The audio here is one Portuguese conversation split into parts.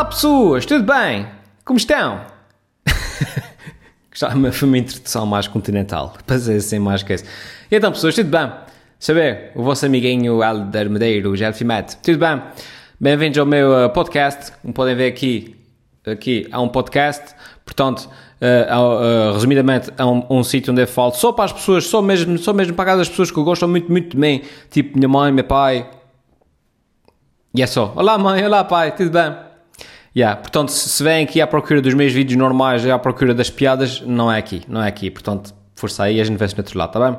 Olá pessoas, tudo bem? Como estão? Já foi uma introdução mais continental, para ser assim mais que isso. Então pessoas, tudo bem? Saber, o vosso amiguinho Alder Medeiro, Gelfimet, tudo bem? Bem-vindos ao meu uh, podcast, como podem ver aqui, aqui há um podcast, portanto, uh, uh, resumidamente, é um, um sítio onde eu falo só para as pessoas, só mesmo, só mesmo para aquelas pessoas que gostam muito, muito de mim, tipo minha mãe, meu pai, e é só, olá mãe, olá pai, tudo bem? Yeah, portanto, se vêm aqui à procura dos meus vídeos normais e à procura das piadas, não é aqui, não é aqui. Portanto, força aí, a gente vê-se no outro lado, tá bem?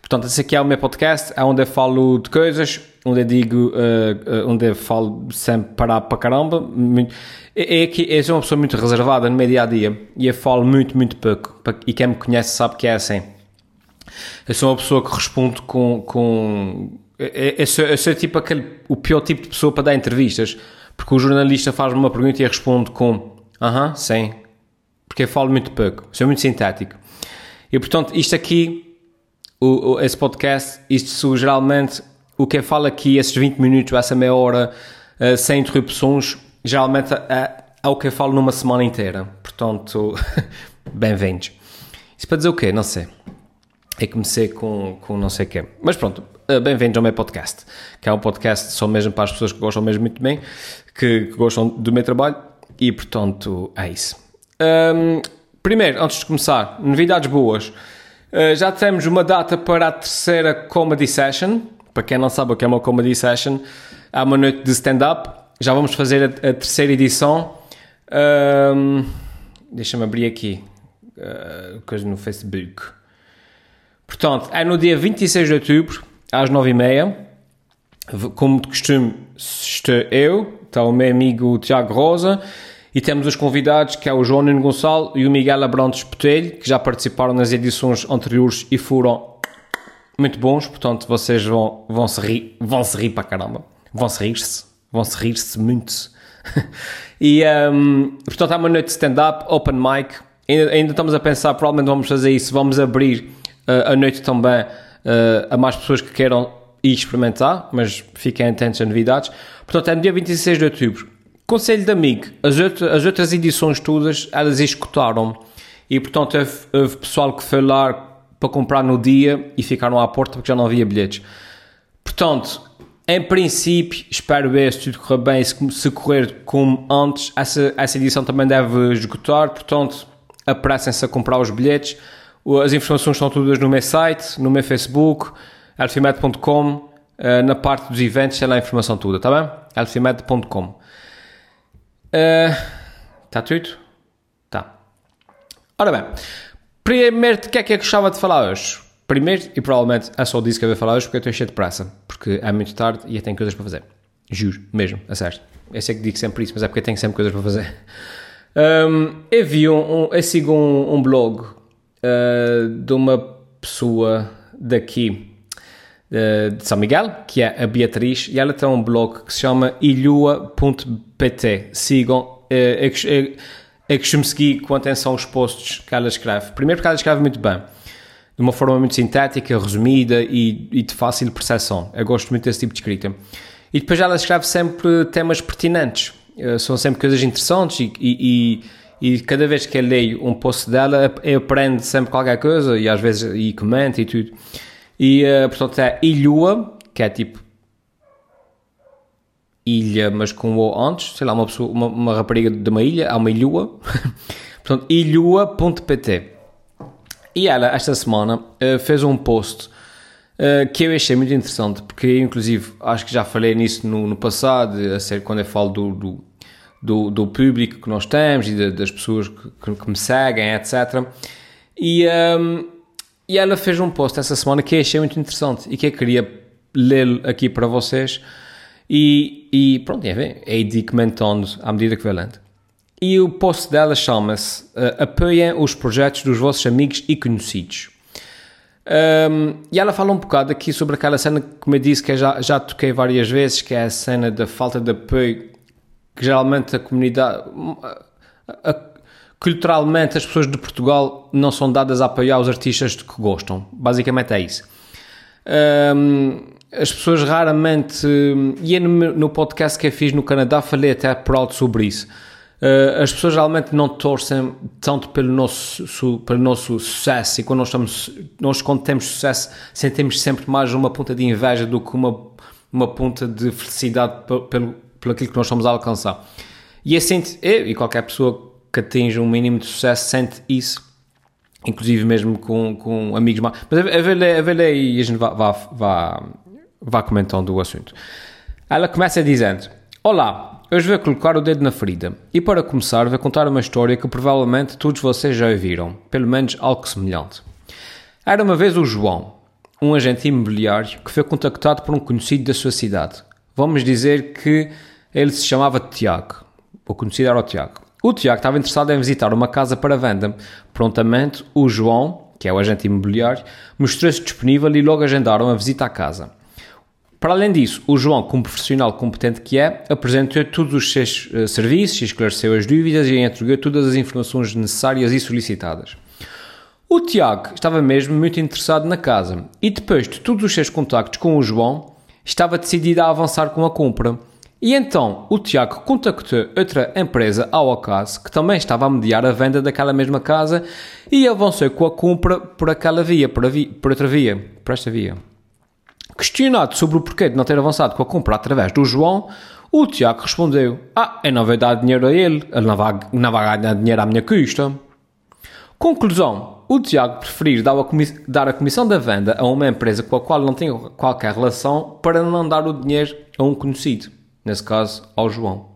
Portanto, esse aqui é o meu podcast, é onde eu falo de coisas, onde eu digo, uh, uh, onde eu falo sempre parar para caramba. É, é que eu sou uma pessoa muito reservada no meu dia a dia e eu falo muito, muito pouco. E quem me conhece sabe que é assim. Eu sou uma pessoa que responde com. com eu, eu, sou, eu sou tipo aquele, o pior tipo de pessoa para dar entrevistas porque o jornalista faz-me uma pergunta e eu respondo com aham, uh -huh, sim, porque eu falo muito pouco, sou muito sintético. E portanto, isto aqui, o, o, esse podcast, isto geralmente, o que eu falo aqui, esses 20 minutos, essa meia hora, uh, sem interrupções, geralmente é, é o que eu falo numa semana inteira. Portanto, bem-vindos. Isso para dizer o quê? Não sei. É comecei com, com não sei o quê. Mas pronto, bem-vindos ao meu podcast, que é um podcast só mesmo para as pessoas que gostam mesmo muito bem, que, que gostam do meu trabalho e, portanto, é isso. Um, primeiro, antes de começar, novidades boas. Uh, já temos uma data para a terceira Comedy Session. Para quem não sabe o que é uma Comedy Session, há uma noite de stand-up. Já vamos fazer a, a terceira edição. Um, Deixa-me abrir aqui. Uh, coisa no Facebook. Portanto, é no dia 26 de outubro, às 9h30. Como de costume, estou eu, está o meu amigo Tiago Rosa e temos os convidados que é o João Nuno Gonçalo e o Miguel Abrantes Petelho, que já participaram nas edições anteriores e foram muito bons, portanto vocês vão, vão, se, rir, vão se rir para caramba, vão se rir-se, vão se rir-se muito. e um, portanto há uma noite de stand-up, open mic, ainda, ainda, estamos a pensar, provavelmente vamos fazer isso, vamos abrir uh, a noite também uh, a mais pessoas que queiram ir experimentar, mas fiquem atentos a novidades. Portanto, é no dia 26 de outubro. Conselho de amigo, as, as outras edições todas, elas escutaram e, portanto, houve, houve pessoal que foi lá para comprar no dia e ficaram à porta porque já não havia bilhetes. Portanto, em princípio, espero ver se tudo correr bem, se, se correr como antes, essa, essa edição também deve esgotar, portanto, apressem-se a comprar os bilhetes. As informações estão todas no meu site, no meu Facebook, alfimed.com, uh, na parte dos eventos, sei lá a informação toda, tá bem? alfimed.com. Está uh, tudo? Tá. Ora bem, primeiro, de que é que eu gostava de falar hoje? Primeiro, e provavelmente é só disso que eu vou falar hoje porque eu estou cheio de pressa, porque é muito tarde e eu tenho coisas para fazer. Juro, mesmo, a sério. Eu sei que digo sempre isso, mas é porque eu tenho sempre coisas para fazer. Um, eu vi um, um eu sigo um, um blog uh, de uma pessoa daqui uh, de São Miguel, que é a Beatriz, e ela tem um blog que se chama ilua.pt. Sigam, é, é, é costumo seguir com atenção os posts que ela escreve. Primeiro porque ela escreve muito bem, de uma forma muito sintética, resumida e, e de fácil percepção. Eu gosto muito desse tipo de escrita. E depois ela escreve sempre temas pertinentes eh, são sempre coisas interessantes e, e, cada vez que eu leio um post dela eu aprendo sempre qualquer coisa e às vezes e comento e tudo. E uh, portanto é Ilhua, que é tipo ilha, mas com o antes, sei lá, uma, pessoa, uma, uma rapariga de uma ilha, há uma ilhua. portanto, ilhua.pt. E ela, esta semana, uh, fez um post uh, que eu achei muito interessante, porque inclusive acho que já falei nisso no, no passado, a ser quando eu falo do, do, do, do público que nós temos e de, das pessoas que, que, me seguem, etc. E, um, e ela fez um post essa semana que achei muito interessante e que eu queria ler aqui para vocês. E, e pronto, é, é de comentando à medida que vai lendo. E o post dela chama-se uh, Apoiem os projetos dos vossos amigos e conhecidos. Um, e ela fala um bocado aqui sobre aquela cena que, eu disse, que eu já, já toquei várias vezes, que é a cena da falta de apoio que geralmente a comunidade. A, a, culturalmente, as pessoas de Portugal não são dadas a apoiar os artistas que gostam. Basicamente é isso. Um, as pessoas raramente. E é no, no podcast que eu fiz no Canadá, falei até por alto sobre isso. Uh, as pessoas realmente não torcem tanto pelo nosso, pelo nosso sucesso e quando nós, estamos, nós quando temos sucesso sentimos sempre mais uma ponta de inveja do que uma, uma ponta de felicidade pelo, pelo aquilo que nós estamos a alcançar. E assim, eu e qualquer pessoa que atinja um mínimo de sucesso sente isso, inclusive mesmo com, com amigos mais. Mas a, ver, a aí e a gente vá, vá, vá, vá comentando o assunto. Ela começa dizendo: Olá, Hoje vou colocar o dedo na ferida e, para começar, vou contar uma história que provavelmente todos vocês já ouviram, pelo menos algo semelhante. Era uma vez o João, um agente imobiliário que foi contactado por um conhecido da sua cidade. Vamos dizer que ele se chamava Tiago. O conhecido era o Tiago. O Tiago estava interessado em visitar uma casa para venda. Prontamente, o João, que é o agente imobiliário, mostrou-se disponível e logo agendaram a visita à casa. Para além disso, o João, como profissional competente que é, apresentou todos os seus uh, serviços, esclareceu as dúvidas e entregou todas as informações necessárias e solicitadas. O Tiago estava mesmo muito interessado na casa e depois de todos os seus contactos com o João, estava decidido a avançar com a compra. E então o Tiago contactou outra empresa ao acaso que também estava a mediar a venda daquela mesma casa e avançou com a compra por aquela via, por, por outra via, por esta via. Questionado sobre o porquê de não ter avançado com a compra através do João, o Tiago respondeu: Ah, eu não vou dar dinheiro a ele, ele não vai, não vai ganhar dinheiro à minha custa. Conclusão: o Tiago preferir dar a, dar a comissão da venda a uma empresa com a qual não tem qualquer relação para não dar o dinheiro a um conhecido, nesse caso ao João.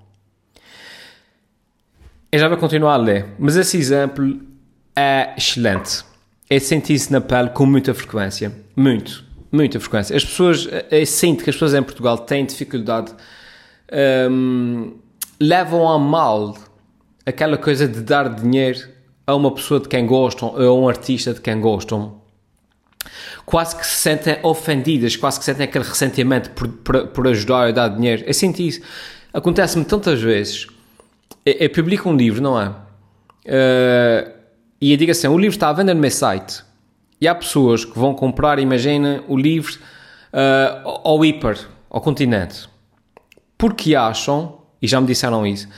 Eu já vou continuar a ler, mas esse exemplo é excelente. É sentir-se na pele com muita frequência. Muito muita frequência. As pessoas, eu sinto que as pessoas em Portugal têm dificuldade, um, levam a mal aquela coisa de dar dinheiro a uma pessoa de quem gostam, a um artista de quem gostam. Quase que se sentem ofendidas, quase que sentem aquele ressentimento por, por, por ajudar a dar dinheiro. Eu sinto isso. Acontece-me tantas vezes. Eu, eu, publico um livro, não é? Uh, e eu digo assim: o livro está à venda no meu site e há pessoas que vão comprar, imagina, o livro uh, ao hiper, ao continente, porque acham, e já me disseram isso,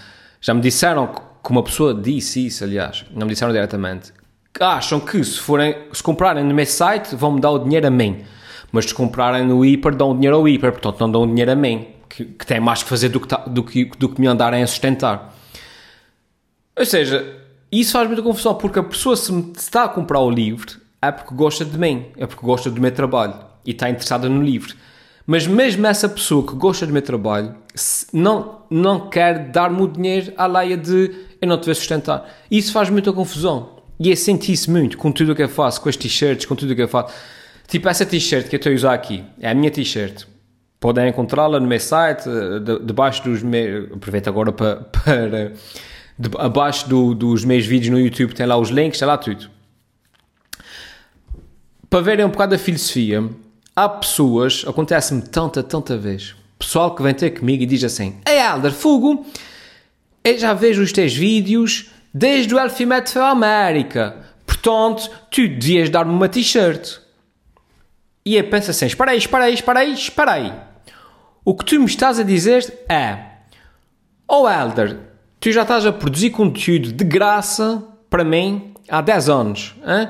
já me disseram que uma pessoa disse isso, aliás, não me disseram diretamente, acham que se, forem, se comprarem no meu site vão me dar o dinheiro a mim, mas se comprarem no hiper dão o dinheiro ao hiper, portanto não dão o dinheiro a mim, que, que tem mais que fazer do que, do, que, do que me andarem a sustentar. Ou seja, isso faz muita confusão, porque a pessoa se está a comprar o livro é porque gosta de mim, é porque gosta do meu trabalho e está interessada no livro. Mas mesmo essa pessoa que gosta do meu trabalho não, não quer dar-me o dinheiro à laia de eu não te vou sustentar. Isso faz muita confusão. E eu senti isso muito com tudo o que eu faço, com as t-shirts, com tudo o que eu faço. Tipo, essa t-shirt que eu estou a usar aqui, é a minha t-shirt. Podem encontrá-la no meu site, debaixo dos meus. Aproveito agora para. para de, abaixo do, dos meus vídeos no YouTube, tem lá os links, está lá tudo para verem um bocado a filosofia, há pessoas, acontece-me tanta, tanta vez, pessoal que vem ter comigo e diz assim: Ei Alder, Fugo, eu já vejo os teus vídeos desde o Elfimet foi à América, portanto, tu devias dar-me uma t-shirt. E eu penso assim: espera aí, espera aí, espera aí, espera aí. O que tu me estás a dizer é: Oh Elder, tu já estás a produzir conteúdo de graça para mim há 10 anos. Hein?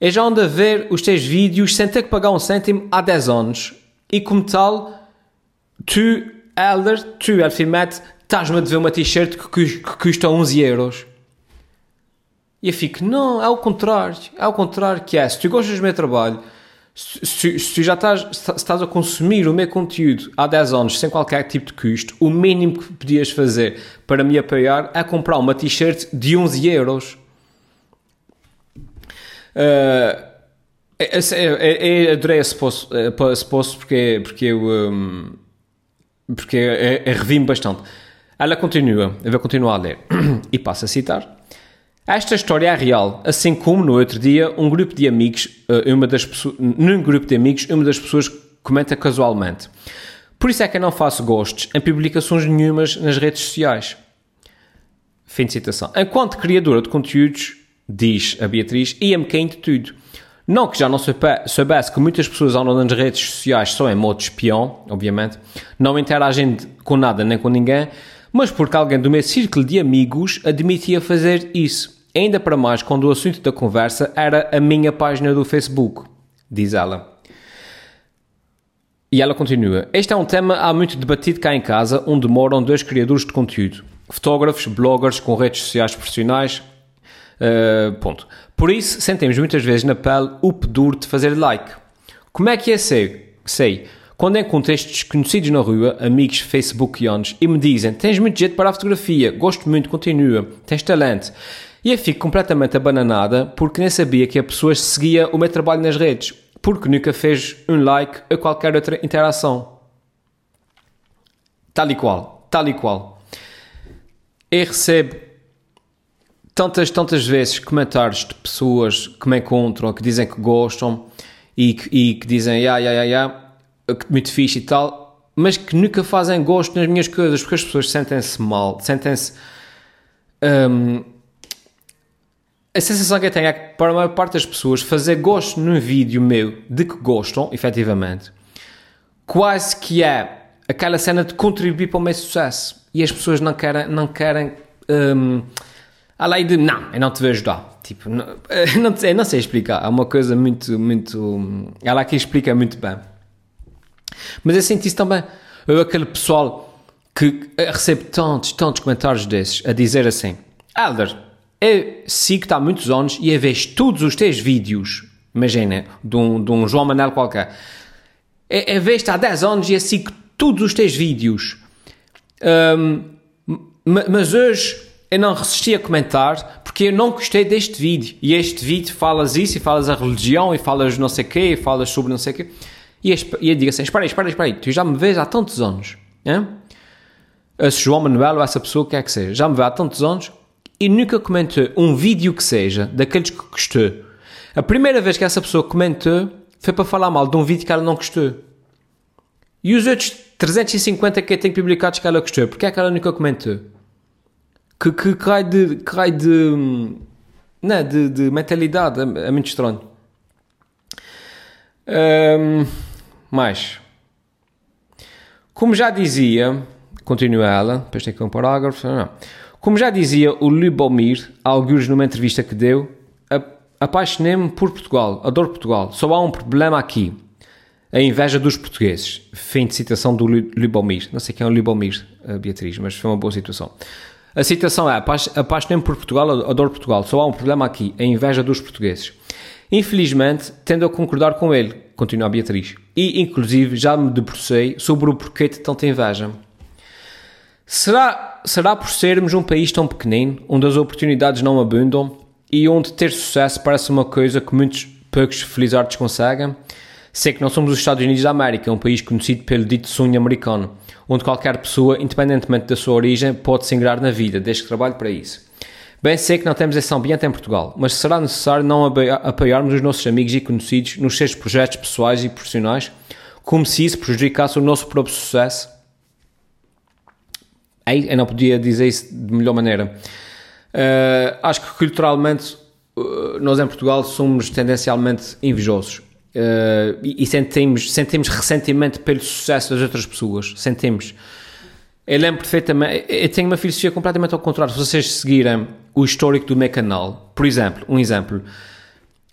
Eu já ando a ver os teus vídeos sem ter que pagar um cêntimo há 10 anos. E como tal, tu, Elder, tu, Elfimet, estás-me a dever uma t-shirt que, que custa 11 euros. E eu fico, não, é o contrário. É o contrário que é. Se tu gostas do meu trabalho, se, se, se tu já estás, estás a consumir o meu conteúdo há 10 anos sem qualquer tipo de custo, o mínimo que podias fazer para me apoiar é comprar uma t-shirt de 11 euros. Uh, eu, adorei esse post, esse post porque, porque eu, um, porque eu, eu revi-me bastante. Ela continua, eu vou continuar a ler, e passo a citar. Esta história é real, assim como no outro dia um grupo de amigos, uma das pessoas, num grupo de amigos, uma das pessoas comenta casualmente. Por isso é que eu não faço gostos em publicações nenhumas nas redes sociais. Fim de citação. Enquanto criadora de conteúdos, diz a Beatriz, ia-me de tudo. Não que já não soubesse que muitas pessoas andam nas redes sociais só em modo espião, obviamente, não interagem com nada nem com ninguém, mas porque alguém do meu círculo de amigos admitia fazer isso. Ainda para mais quando o assunto da conversa era a minha página do Facebook, diz ela. E ela continua: Este é um tema há muito debatido cá em casa, onde moram dois criadores de conteúdo, fotógrafos, bloggers com redes sociais profissionais, Uh, ponto. Por isso, sentimos muitas vezes na pele o peduro de fazer like. Como é que é sei? Sei. Quando encontro estes desconhecidos na rua, amigos facebookianos, e me dizem tens muito jeito para a fotografia, gosto muito, continua, tens talento. E eu fico completamente abananada porque nem sabia que a pessoa seguia o meu trabalho nas redes, porque nunca fez um like a qualquer outra interação. Tal e qual, tal e qual. Eu recebo tantas, tantas vezes comentários de pessoas que me encontram, que dizem que gostam e que, e que dizem, ya, ya, ya, ya, muito fixe e tal, mas que nunca fazem gosto nas minhas coisas, porque as pessoas sentem-se mal, sentem-se... Um, a sensação que eu tenho é que para a maior parte das pessoas fazer gosto num vídeo meu de que gostam, efetivamente, quase que é aquela cena de contribuir para o meu sucesso. E as pessoas não querem, não querem um, Além de, não, eu não te vou ajudar. Tipo, não, não, sei, não sei explicar. É uma coisa muito, muito. Ela aqui explica muito bem. Mas eu senti isso também. Eu, aquele pessoal que recebe tantos, tantos comentários desses a dizer assim: Alder, eu sigo-te há muitos anos e eu vejo todos os teus vídeos. Imagina, de um, de um João Manel qualquer. Eu, eu vejo-te há 10 anos e eu sigo todos os teus vídeos. Um, mas hoje eu não resisti a comentar porque eu não gostei deste vídeo. E este vídeo falas isso e falas a religião e falas não sei o quê e falas sobre não sei o quê. E eu digo assim, espera aí, espera aí, espera aí, tu já me vês há tantos anos. Hein? Esse João Manuel ou essa pessoa que quer que seja, já me vê há tantos anos e nunca comentou um vídeo que seja daqueles que gostou. A primeira vez que essa pessoa comentou foi para falar mal de um vídeo que ela não gostou. E os outros 350 que eu tenho publicados que ela gostou, porque é que ela nunca comentou? que, que cai de. cai de. Não, de, de mentalidade. É, é muito estranho. Um, mais. Como já dizia, continua ela, depois tem aqui um parágrafo. Não. Como já dizia o Lubomir, alguns numa entrevista que deu, apaixonei-me por Portugal, adoro Portugal. Só há um problema aqui. A inveja dos portugueses. Fim de citação do Lubomir. Não sei quem é o Lubomir, Beatriz, mas foi uma boa situação. A citação é: apaixonei-me por Portugal, adoro Portugal. Só há um problema aqui, a inveja dos portugueses. Infelizmente, tendo a concordar com ele, continua a Beatriz. E, inclusive, já me debrucei sobre o porquê de tanta inveja. Será, será por sermos um país tão pequenino, onde as oportunidades não abundam e onde ter sucesso parece uma coisa que muitos poucos felizardos conseguem? Sei que não somos os Estados Unidos da América, um país conhecido pelo dito sonho americano onde qualquer pessoa, independentemente da sua origem, pode se ingrar na vida, desde que trabalhe para isso. Bem sei que não temos esse ambiente em Portugal, mas será necessário não apoiarmos os nossos amigos e conhecidos nos seus projetos pessoais e profissionais, como se isso prejudicasse o nosso próprio sucesso? Aí eu não podia dizer isso de melhor maneira. Uh, acho que culturalmente uh, nós em Portugal somos tendencialmente invejosos. Uh, e, e, sentimos, sentimos ressentimento pelo sucesso das outras pessoas. Sentimos. Eu lembro perfeitamente. Eu tenho uma filosofia completamente ao contrário. Se vocês seguirem o histórico do meu canal, por exemplo, um exemplo.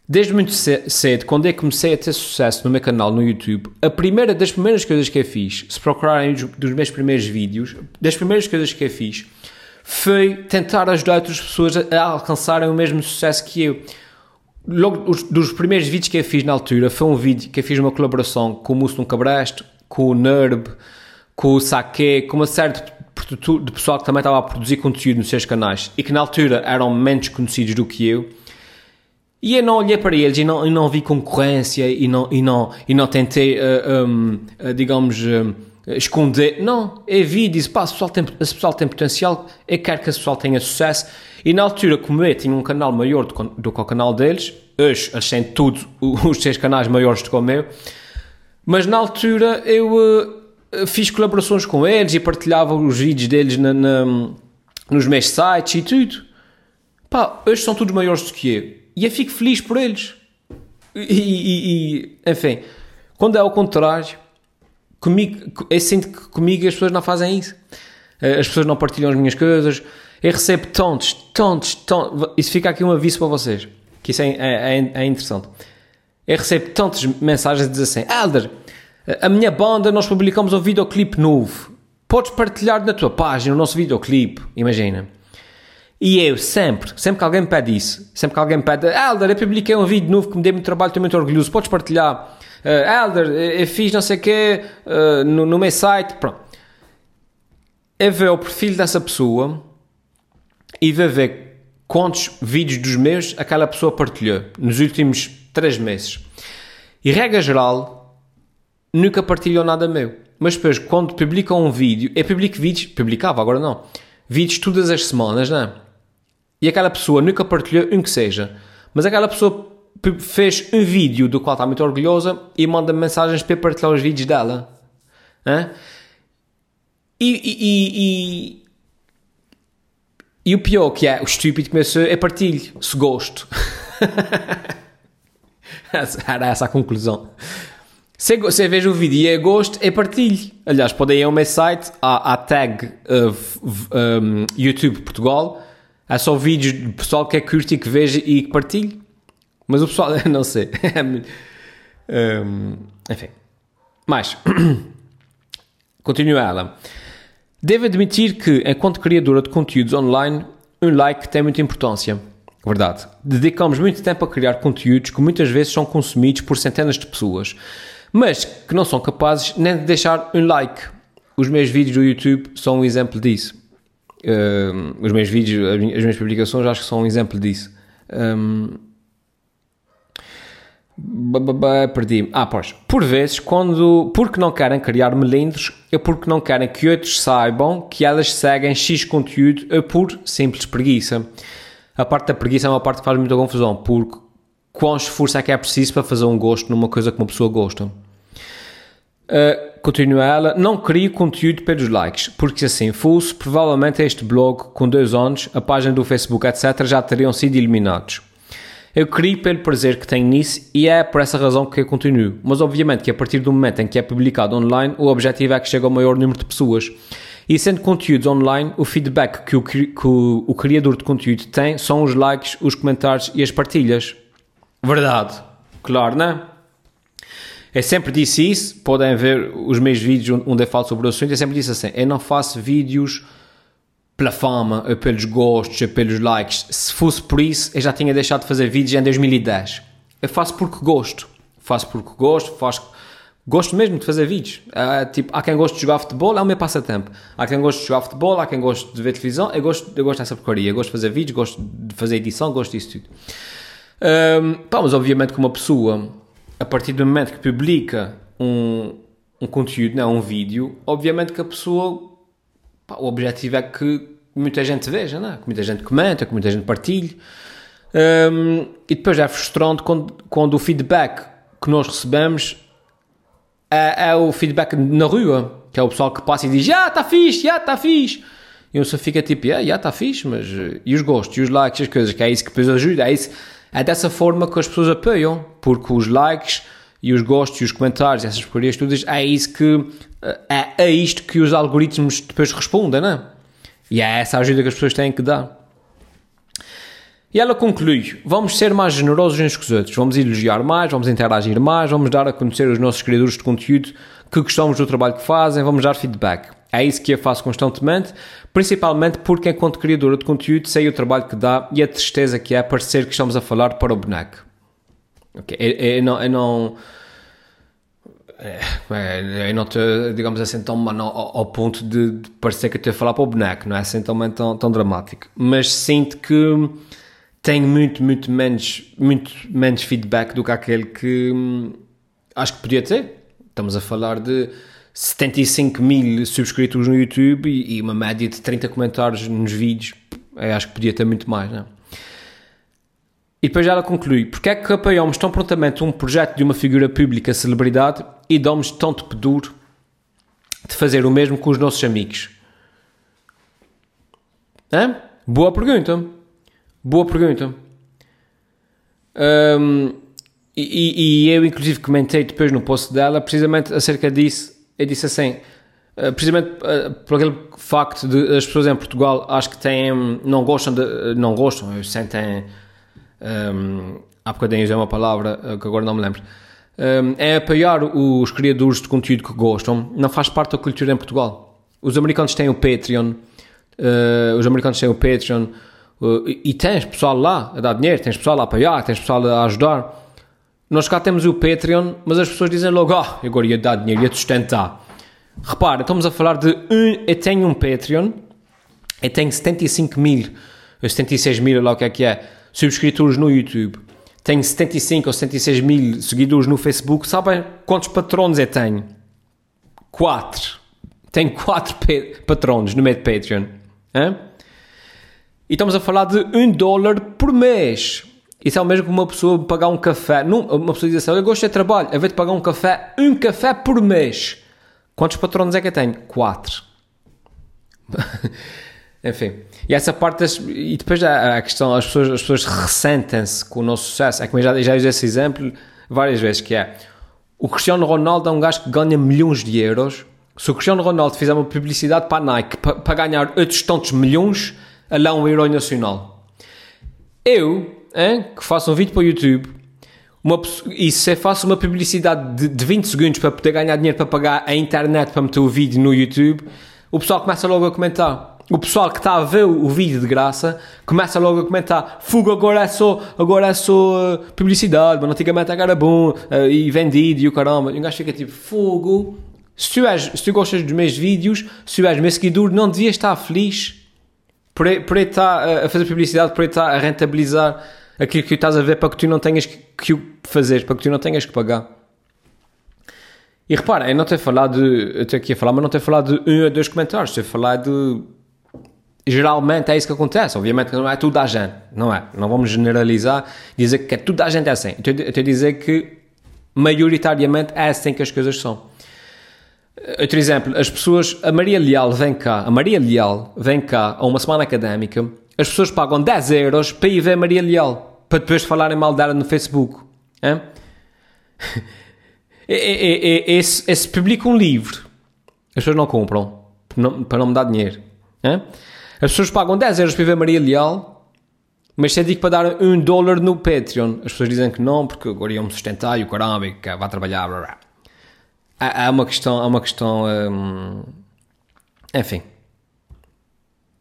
Desde muito cedo, quando eu comecei a ter sucesso no meu canal no YouTube, a primeira das primeiras coisas que eu fiz, se procurarem dos meus primeiros vídeos, das primeiras coisas que eu fiz, foi tentar ajudar outras pessoas a alcançarem o mesmo sucesso que eu logo os, dos primeiros vídeos que eu fiz na altura foi um vídeo que eu fiz uma colaboração com o Musto Cabresto, com o Nerb, com o Saque, com uma série de, pessoal que também estava a produzir conteúdo nos seus canais e que na altura eram menos conhecidos do que eu. E eu não olhei para eles e não, e não vi concorrência e não, e não, e não tentei, uh, um, uh, digamos, uh, esconder. Não, eu vi e disse: pá, esse pessoal, tem, pessoal tem potencial, eu quero que esse pessoal tenha sucesso e na altura, como eu tinha um canal maior do, do que o canal deles, hoje achei tudo os seus canais maiores do que o meu, mas na altura eu fiz colaborações com eles e partilhava os vídeos deles na, na, nos meus sites e tudo. Pá, hoje são todos maiores do que eu. E eu fico feliz por eles. E, e, e, enfim, quando é ao contrário, comigo, eu sinto que comigo as pessoas não fazem isso. Eh, as pessoas não partilham as minhas coisas. Eu recebo tontos, tontos, tontos. Isso fica aqui um aviso para vocês, que isso é, é, é, interessante. Eu recebo tantas mensagens a dizer assim: Elder, a minha banda, nós publicamos um videoclipe novo. Podes partilhar na tua página o nosso videoclipe, imagina. E eu sempre, sempre que alguém me pede isso, sempre que alguém me pede, Elder, eu publiquei um vídeo novo que me deu muito trabalho, estou muito orgulhoso, podes partilhar. Uh, Elder, eu fiz não sei o quê uh, no, no meu site, pronto. Eu ver o perfil dessa pessoa e ver, ver quantos vídeos dos meus aquela pessoa partilhou nos últimos 3 meses. E regra geral, nunca partilhou nada meu. Mas depois, quando publicam um vídeo, eu publico vídeos, publicava, agora não, vídeos todas as semanas, não é? e aquela pessoa nunca partilhou um que seja, mas aquela pessoa fez um vídeo do qual está muito orgulhosa e manda mensagens para partilhar os vídeos dela. Hã? E, e, e, e, o pior que é, o estúpido começou é partilho, se gosto. Era essa a conclusão. Se você veja o vídeo e é gosto, é partilho. Aliás, podem ir ao meu site, a, a tag uh, um, YouTube Portugal, Há só vídeos do pessoal que é curto e que veja e que partilhe. Mas o pessoal, não sei. um, enfim. Mais. Continua ela. Devo admitir que, enquanto criadora de conteúdos online, um like tem muita importância. Verdade. Dedicamos muito tempo a criar conteúdos que muitas vezes são consumidos por centenas de pessoas, mas que não são capazes nem de deixar um like. Os meus vídeos do YouTube são um exemplo disso. Uh, os meus vídeos, as minhas publicações, acho que são um exemplo disso. Um, perdi Ah, pois. Por vezes, quando. Porque não querem criar melindres, é porque não querem que outros saibam que elas seguem X conteúdo é por simples preguiça. A parte da preguiça é uma parte que faz muita confusão, porque quão esforço é que é preciso para fazer um gosto numa coisa que uma pessoa gosta. Uh, continua ela, não crio conteúdo pelos likes, porque assim fosse, provavelmente este blog, com dois anos, a página do Facebook, etc., já teriam sido eliminados. Eu crio pelo prazer que tenho nisso e é por essa razão que eu continuo. Mas obviamente que a partir do momento em que é publicado online, o objetivo é que chegue ao maior número de pessoas. E sendo conteúdos online, o feedback que o, que o criador de conteúdo tem são os likes, os comentários e as partilhas. Verdade. Claro, não é? Eu sempre disse isso, podem ver os meus vídeos onde eu falo sobre o assunto, eu sempre disse assim, eu não faço vídeos pela fama, ou pelos gostos, ou pelos likes. Se fosse por isso, eu já tinha deixado de fazer vídeos em 2010. Eu faço porque gosto. Faço porque gosto, faço... Gosto mesmo de fazer vídeos. Uh, tipo, há quem goste de jogar futebol, é o meu passatempo. Há quem goste de jogar futebol, há quem goste de ver televisão. Eu gosto, eu gosto dessa porcaria. Eu gosto de fazer vídeos, gosto de fazer edição, gosto disso tudo. Um, pá, mas obviamente que uma pessoa a partir do momento que publica um, um conteúdo, não, um vídeo, obviamente que a pessoa, pá, o objetivo é que muita gente veja, não é? que muita gente comenta, que muita gente partilhe. Um, e depois é frustrante quando, quando o feedback que nós recebemos é, é, o feedback na rua, que é o pessoal que passa e diz, já está fixe, já está fixe. E um só fica tipo, já está fixe, mas e os gostos, e os likes, as coisas, que é isso que depois ajuda, é isso é dessa forma que as pessoas apoiam, porque os likes e os gostos e os comentários, essas porcarias todas, é isso que é, é isto que os algoritmos depois respondem, não é? E é essa ajuda que as pessoas têm que dar. E ela conclui: vamos ser mais generosos uns com os outros, vamos elogiar mais, vamos interagir mais, vamos dar a conhecer os nossos criadores de conteúdo que gostamos do trabalho que fazem, vamos dar feedback. É isso que eu faço constantemente, principalmente porque, enquanto criadora de conteúdo, sei o trabalho que dá e a tristeza que é parecer que estamos a falar para o boneco. Okay. Eu, eu não. Eu não é, eu não estou, digamos assim, tão mano, ao, ao, ponto de, de, parecer que estou a falar para o boneco, não é assim tão, tão dramático. Mas sinto que tenho muito, muito menos, muito menos feedback do que aquele que hum, acho que podia ter. Estamos a falar de 75 mil subscritos no YouTube e, e, uma média de 30 comentários nos vídeos. Eu acho que podia ter muito mais, não é? E depois ela conclui: porque é que apoiamos tão prontamente um projeto de uma figura pública celebridade e damos tanto peduro de fazer o mesmo com os nossos amigos? Hã? Boa pergunta. Boa pergunta. Um, e, e, eu, inclusive, comentei depois no post dela precisamente acerca disso. Eu disse assim, uh, precisamente uh, por aquele facto de as pessoas em Portugal acho que têm, não gostam, de, não gostam, sentem. Um, há bocadinho é uma palavra que agora não me lembro. Um, é apoiar os criadores de conteúdo que gostam, não faz parte da cultura em Portugal. Os americanos têm o Patreon, uh, os americanos têm o Patreon, e, e tens pessoal lá a dar dinheiro, tens pessoal lá a apoiar, tens pessoal a ajudar. Nós cá temos o Patreon, mas as pessoas dizem logo, ah, oh, agora ia dar dinheiro, ia te sustentar. Repara, estamos a falar de um, eu tenho um Patreon, eu tenho 75 mil, 76 mil, lá o que é que é, subscritores no YouTube, tenho 75 ou 76 mil seguidores no Facebook, sabem quantos patronos eu tenho? Quatro. Tenho quatro patronos no meu Patreon. Hein? E estamos a falar de um dólar por mês. Isso é o mesmo que uma pessoa pagar um café. Uma pessoa diz assim: Eu gosto de trabalho, a ver de pagar um café, um café por mês. Quantos patronos é que eu tenho? Quatro. Enfim. E essa parte das, E depois a, questão: as pessoas, as pessoas ressentem-se com o nosso sucesso. É como eu já, já usei esse exemplo várias vezes: que é o Cristiano Ronaldo é um gajo que ganha milhões de euros. Se o Cristiano Ronaldo fizer uma publicidade para a Nike para, para ganhar outros tantos milhões, é um herói nacional. Eu hein, que faço um vídeo para o YouTube uma, e se eu faço uma publicidade de, de 20 segundos para poder ganhar dinheiro para pagar a internet para meter o vídeo no YouTube, o pessoal começa logo a comentar. O pessoal que está a ver o, vídeo de graça começa logo a comentar: Fugo, agora é só, agora é só uh, publicidade, mas antigamente era bom uh, e vendido e o caramba. E um gajo fica tipo: Fogo, se tu, és, se tu gostas dos meus vídeos, se tu és meu seguidor, não devias estar feliz por, por estar a fazer publicidade, por estar a rentabilizar aquilo que estás a ver para que tu não tenhas que o fazer, para que tu não tenhas que pagar. E repara, eu não tenho falado de. Eu estou aqui a falar, mas não tenho falado de um ou dois comentários, a falar de. Geralmente é isso que acontece. Obviamente não é tudo a gente, não é? Não vamos generalizar, dizer que é tudo a gente é assim. Eu estou a dizer que maioritariamente é assim que as coisas são. Outro exemplo, as pessoas, a Maria Leal vem cá, a Maria Leal vem cá a uma semana académica, as pessoas pagam 10 euros para ir ver a Maria Leal para depois falarem mal dela no Facebook. É? É, é, é, se, publica um livro, as pessoas não compram para não me dar dinheiro. As pessoas pagam 10 euros para ver Maria Leal, mas se eu digo para dar um dólar no Patreon, as pessoas dizem que não, porque agora iam-me sustentar e o caramba, vai trabalhar. Blá, blá. Há, há, uma questão, há uma questão. Hum, enfim.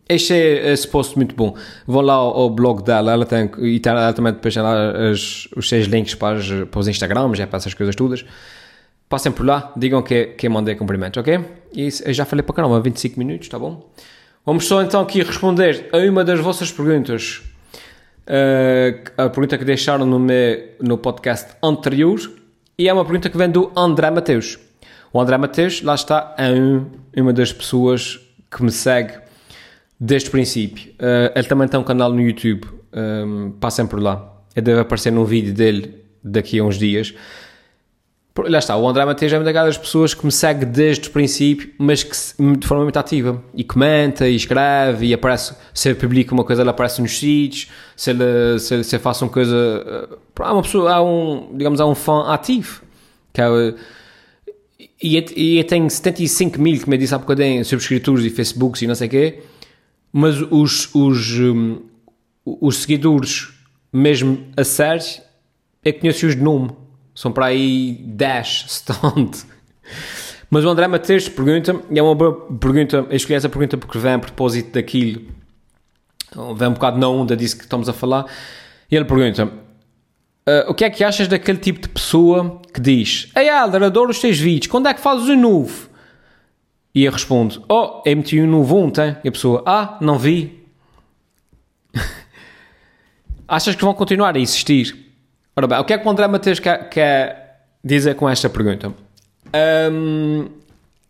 Este é, é suposto muito bom. Vão lá ao, ao, blog dela, ela tem, e tem, ela também depois lá as, os seis links para, para os Instagrams, é para essas coisas todas. Passem por lá, digam que, que mandei cumprimentos, ok? E eu já falei para caramba, 25 minutos, tá bom? Vamos só então aqui responder a uma das vossas perguntas. Uh, a pergunta que deixaram no, meu, no podcast anterior. E é uma pergunta que vem do André Mateus. O André Mateus, lá está, é um, uma das pessoas que me segue desde o princípio. Uh, ele também tem um canal no YouTube, um, ehm, passem por lá. Ele deve aparecer num vídeo dele daqui a uns dias. Lá está, o André Mateus é uma daquelas pessoas que me segue desde o princípio, mas que de forma muito ativa. E comenta, e escreve, e aparece. Se ele publica uma coisa, ele aparece nos sítios. Se ele, se, ele, se ele faça uma coisa. Eh, há uma pessoa, há um, digamos, há um fã ativo. Que é, e, e eu tenho 75 mil, como eu disse há bocadinho, subscritores e Facebooks e não sei o quê mas os, os, um, os seguidores, mesmo a sério, é conheço-os de nome. São para aí 10 stand. Mas o André Mateus pergunta, e é uma boa pergunta, eu escolhi essa pergunta porque vem a propósito daquilo, vem um bocado na onda disso que estamos a falar, e ele pergunta, uh, o que é que achas daquele tipo de pessoa que diz, Ei Alder, adoro os teus vídeos, quando é que fazes o novo? E eu respondo, oh, meti um novo ontem. E a pessoa, ah, não vi. Achas que vão continuar a existir? Ora bem, o que é que o André Mateus quer, quer dizer com esta pergunta? Um,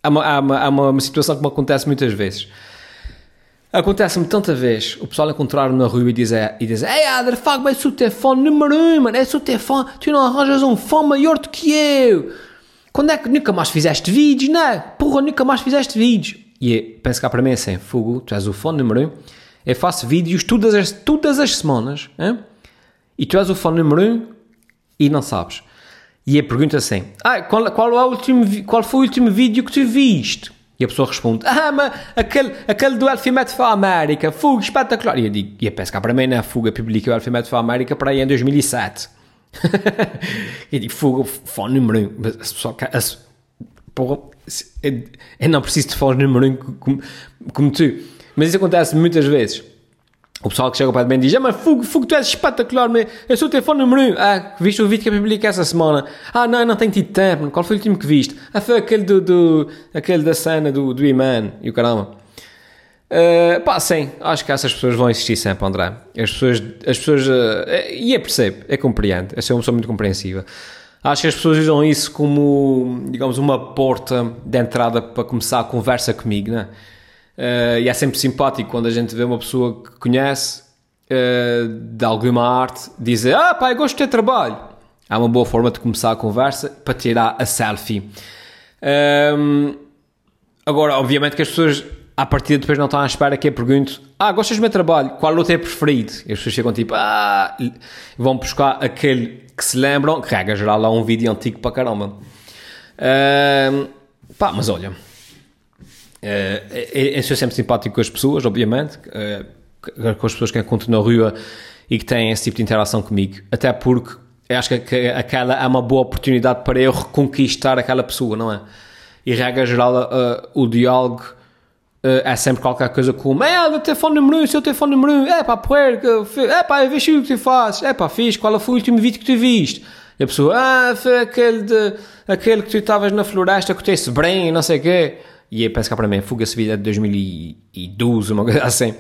há, uma, há, uma, há uma situação que me acontece muitas vezes. Acontece-me tanta vez o pessoal encontrar-me na rua e dizer, e dizer Ei Adler, fala bem, sou teu fã número um, mano, é sou teu tu não arranjas um fã maior do que eu. Quando é que nunca mais fizeste vídeos, não? É? Porra, nunca mais fizeste vídeos. E é, penso cá para mim assim, fogo, tu és o fã número um. Eu faço vídeos todas as, todas as semanas, hein? e tu és o fã número um, e não sabes. E a pergunta assim: ah, qual, qual, é o último, qual foi o último vídeo que tu viste? E a pessoa responde: Ah, mas aquele, aquele do Alfimet para a América, fuga espetacular. E eu digo: E a pesca para mim na fuga publicou o Alfimet para a América para aí em 2007. e digo: Fuga, fone número 1. Um. Mas pessoa, a, porra, eu não preciso de fone número 1 um como, como tu. Mas isso acontece muitas vezes. O pessoal que chega para mim diz: Ah, mas Fugo, Fugo, tu és espetacular, mas eu sou o telefone número 1. Ah, viste o vídeo que eu publiquei essa semana? Ah, não, não tenho tido tempo. Qual foi o último que viste? Ah, foi aquele, do, do aquele da cena do, do Iman e o caramba. Uh, pá, sim, acho que essas pessoas vão existir sempre, André. As pessoas, as pessoas uh, e eu percebo, é compreendo, eu sou uma pessoa muito compreensiva. Acho que as pessoas usam isso como, digamos, uma porta de entrada para começar a conversa comigo, né? Uh, e é sempre simpático quando a gente vê uma pessoa que conhece uh, de alguma arte dizer: Ah, pá, eu gosto de ter trabalho. Há uma boa forma de começar a conversa para tirar a selfie. Um, ehm, agora, obviamente que as pessoas à partida depois não estão à espera que eu pergunte ah, gostas do meu trabalho? Qual é o teu preferido? E as pessoas chegam tipo, ah, vão buscar aquele que se lembram, que regra geral lá um vídeo antigo para caramba. Uh, pá, mas olha, Uh, eu sou sempre simpático com as pessoas, obviamente, uh, com as pessoas que encontro na rua e que têm esse tipo de interação comigo, até porque acho que aquela é uma boa oportunidade para eu reconquistar aquela pessoa, não é? E regra geral, uh, o diálogo é sempre qualquer coisa como é, o telefone número 1, um, seu telefone número 1, um, é pá, poeira, é pá, eu vejo o que tu fazes, é pá, fiz, qual foi o último vídeo que tu viste? E a pessoa, ah, foi aquele, de, aquele que tu estavas na floresta com o e não sei o quê e aí parece que para mim fuga-se vida de 2012, uma coisa assim.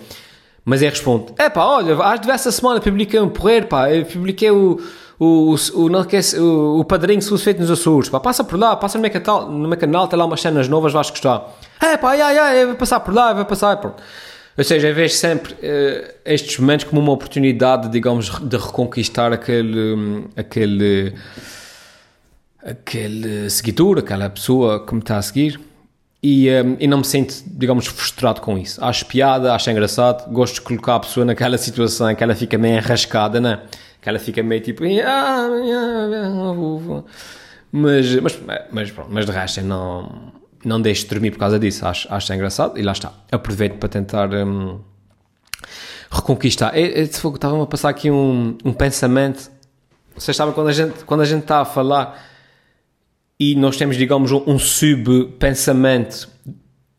Mas ele responde: É pá, olha, às essa semana publiquei um porreiro, pá, eu publiquei o, o, o, não, o, o padrinho se feito nos Açores, pá, passa por lá, passa no meu canal, no meu canal tem lá umas cenas novas, vais gostar. É pá, ai, ai, vai passar por lá, vai passar, pronto. Ou seja, eu vejo sempre uh, estes momentos como uma oportunidade, digamos, de reconquistar aquele, aquele, aquele seguidor, aquela pessoa que me está a seguir e, um, e não me sinto, digamos, frustrado com isso. Acho piada, acho engraçado, gosto de colocar a pessoa naquela situação que ela fica meio enrascada, né? Que ela fica meio tipo. Mas, mas, mas, pronto, mas de resto não, não deixo de dormir por causa disso. Acho, acho engraçado e lá está. Aproveito para tentar um, reconquistar. Estava-me a passar aqui um, um pensamento. Vocês sabem quando a gente, quando a gente está a falar e nós temos, digamos, um, um sub-pensamento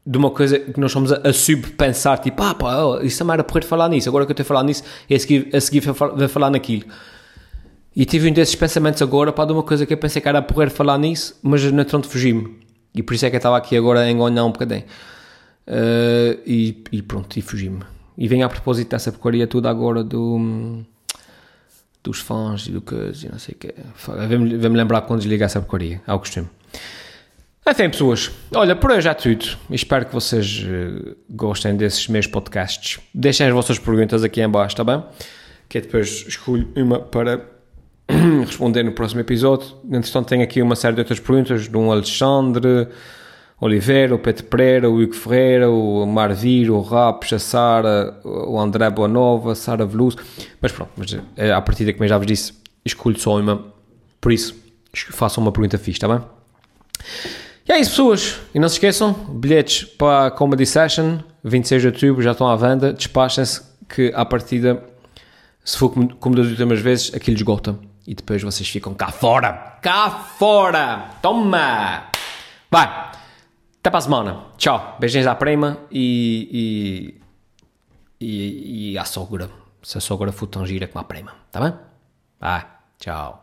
de uma coisa que nós somos a, a sub-pensar, tipo, ah pá, oh, isso também era porrer falar nisso, agora que eu estou a falar nisso, e a seguir, a seguir vou falar naquilo. E tive um desses pensamentos agora, pá, de uma coisa que eu pensei que era porrer falar nisso, mas no entanto fugi-me. E por isso é que eu estava aqui agora a enganar um bocadinho. Uh, e, e, pronto, e fugi-me. E vem a propósito dessa porcaria toda agora do dos fãs e do que e não sei o quê. Vem-me lembrar quando desligar essa porcaria, ao costume. Enfim, pessoas, olha, por hoje é tudo. Espero que vocês uh, gostem desses meus podcasts. Deixem as vossas perguntas aqui em baixo, está bem? Que eu depois escolho uma para responder no próximo episódio. Entretanto, tenho aqui uma série de outras perguntas de um Alexandre Oliveira, o Pedro Pereira, o Hugo Ferreira, o Marvir, o Rapos, a Sara, o André Boanova, a Sara Veloso. Mas pronto, mas, é, a partir daqui, como já vos disse, escolho só uma. Por isso, façam uma pergunta fixe, está bem? E é isso, pessoas. E não se esqueçam, bilhetes para a Comedy Session, 26 de outubro, já estão à venda. Despachem-se que, à partida, se for como, como das últimas vezes, aquilo esgota. E depois vocês ficam cá fora. Cá fora! Toma! Vai! Até para a semana. Tchau. Beijinhos à prima e, e, e, e à sogra. Se a sogra for tão gira como a prima. Tá bem? Vai. Tchau.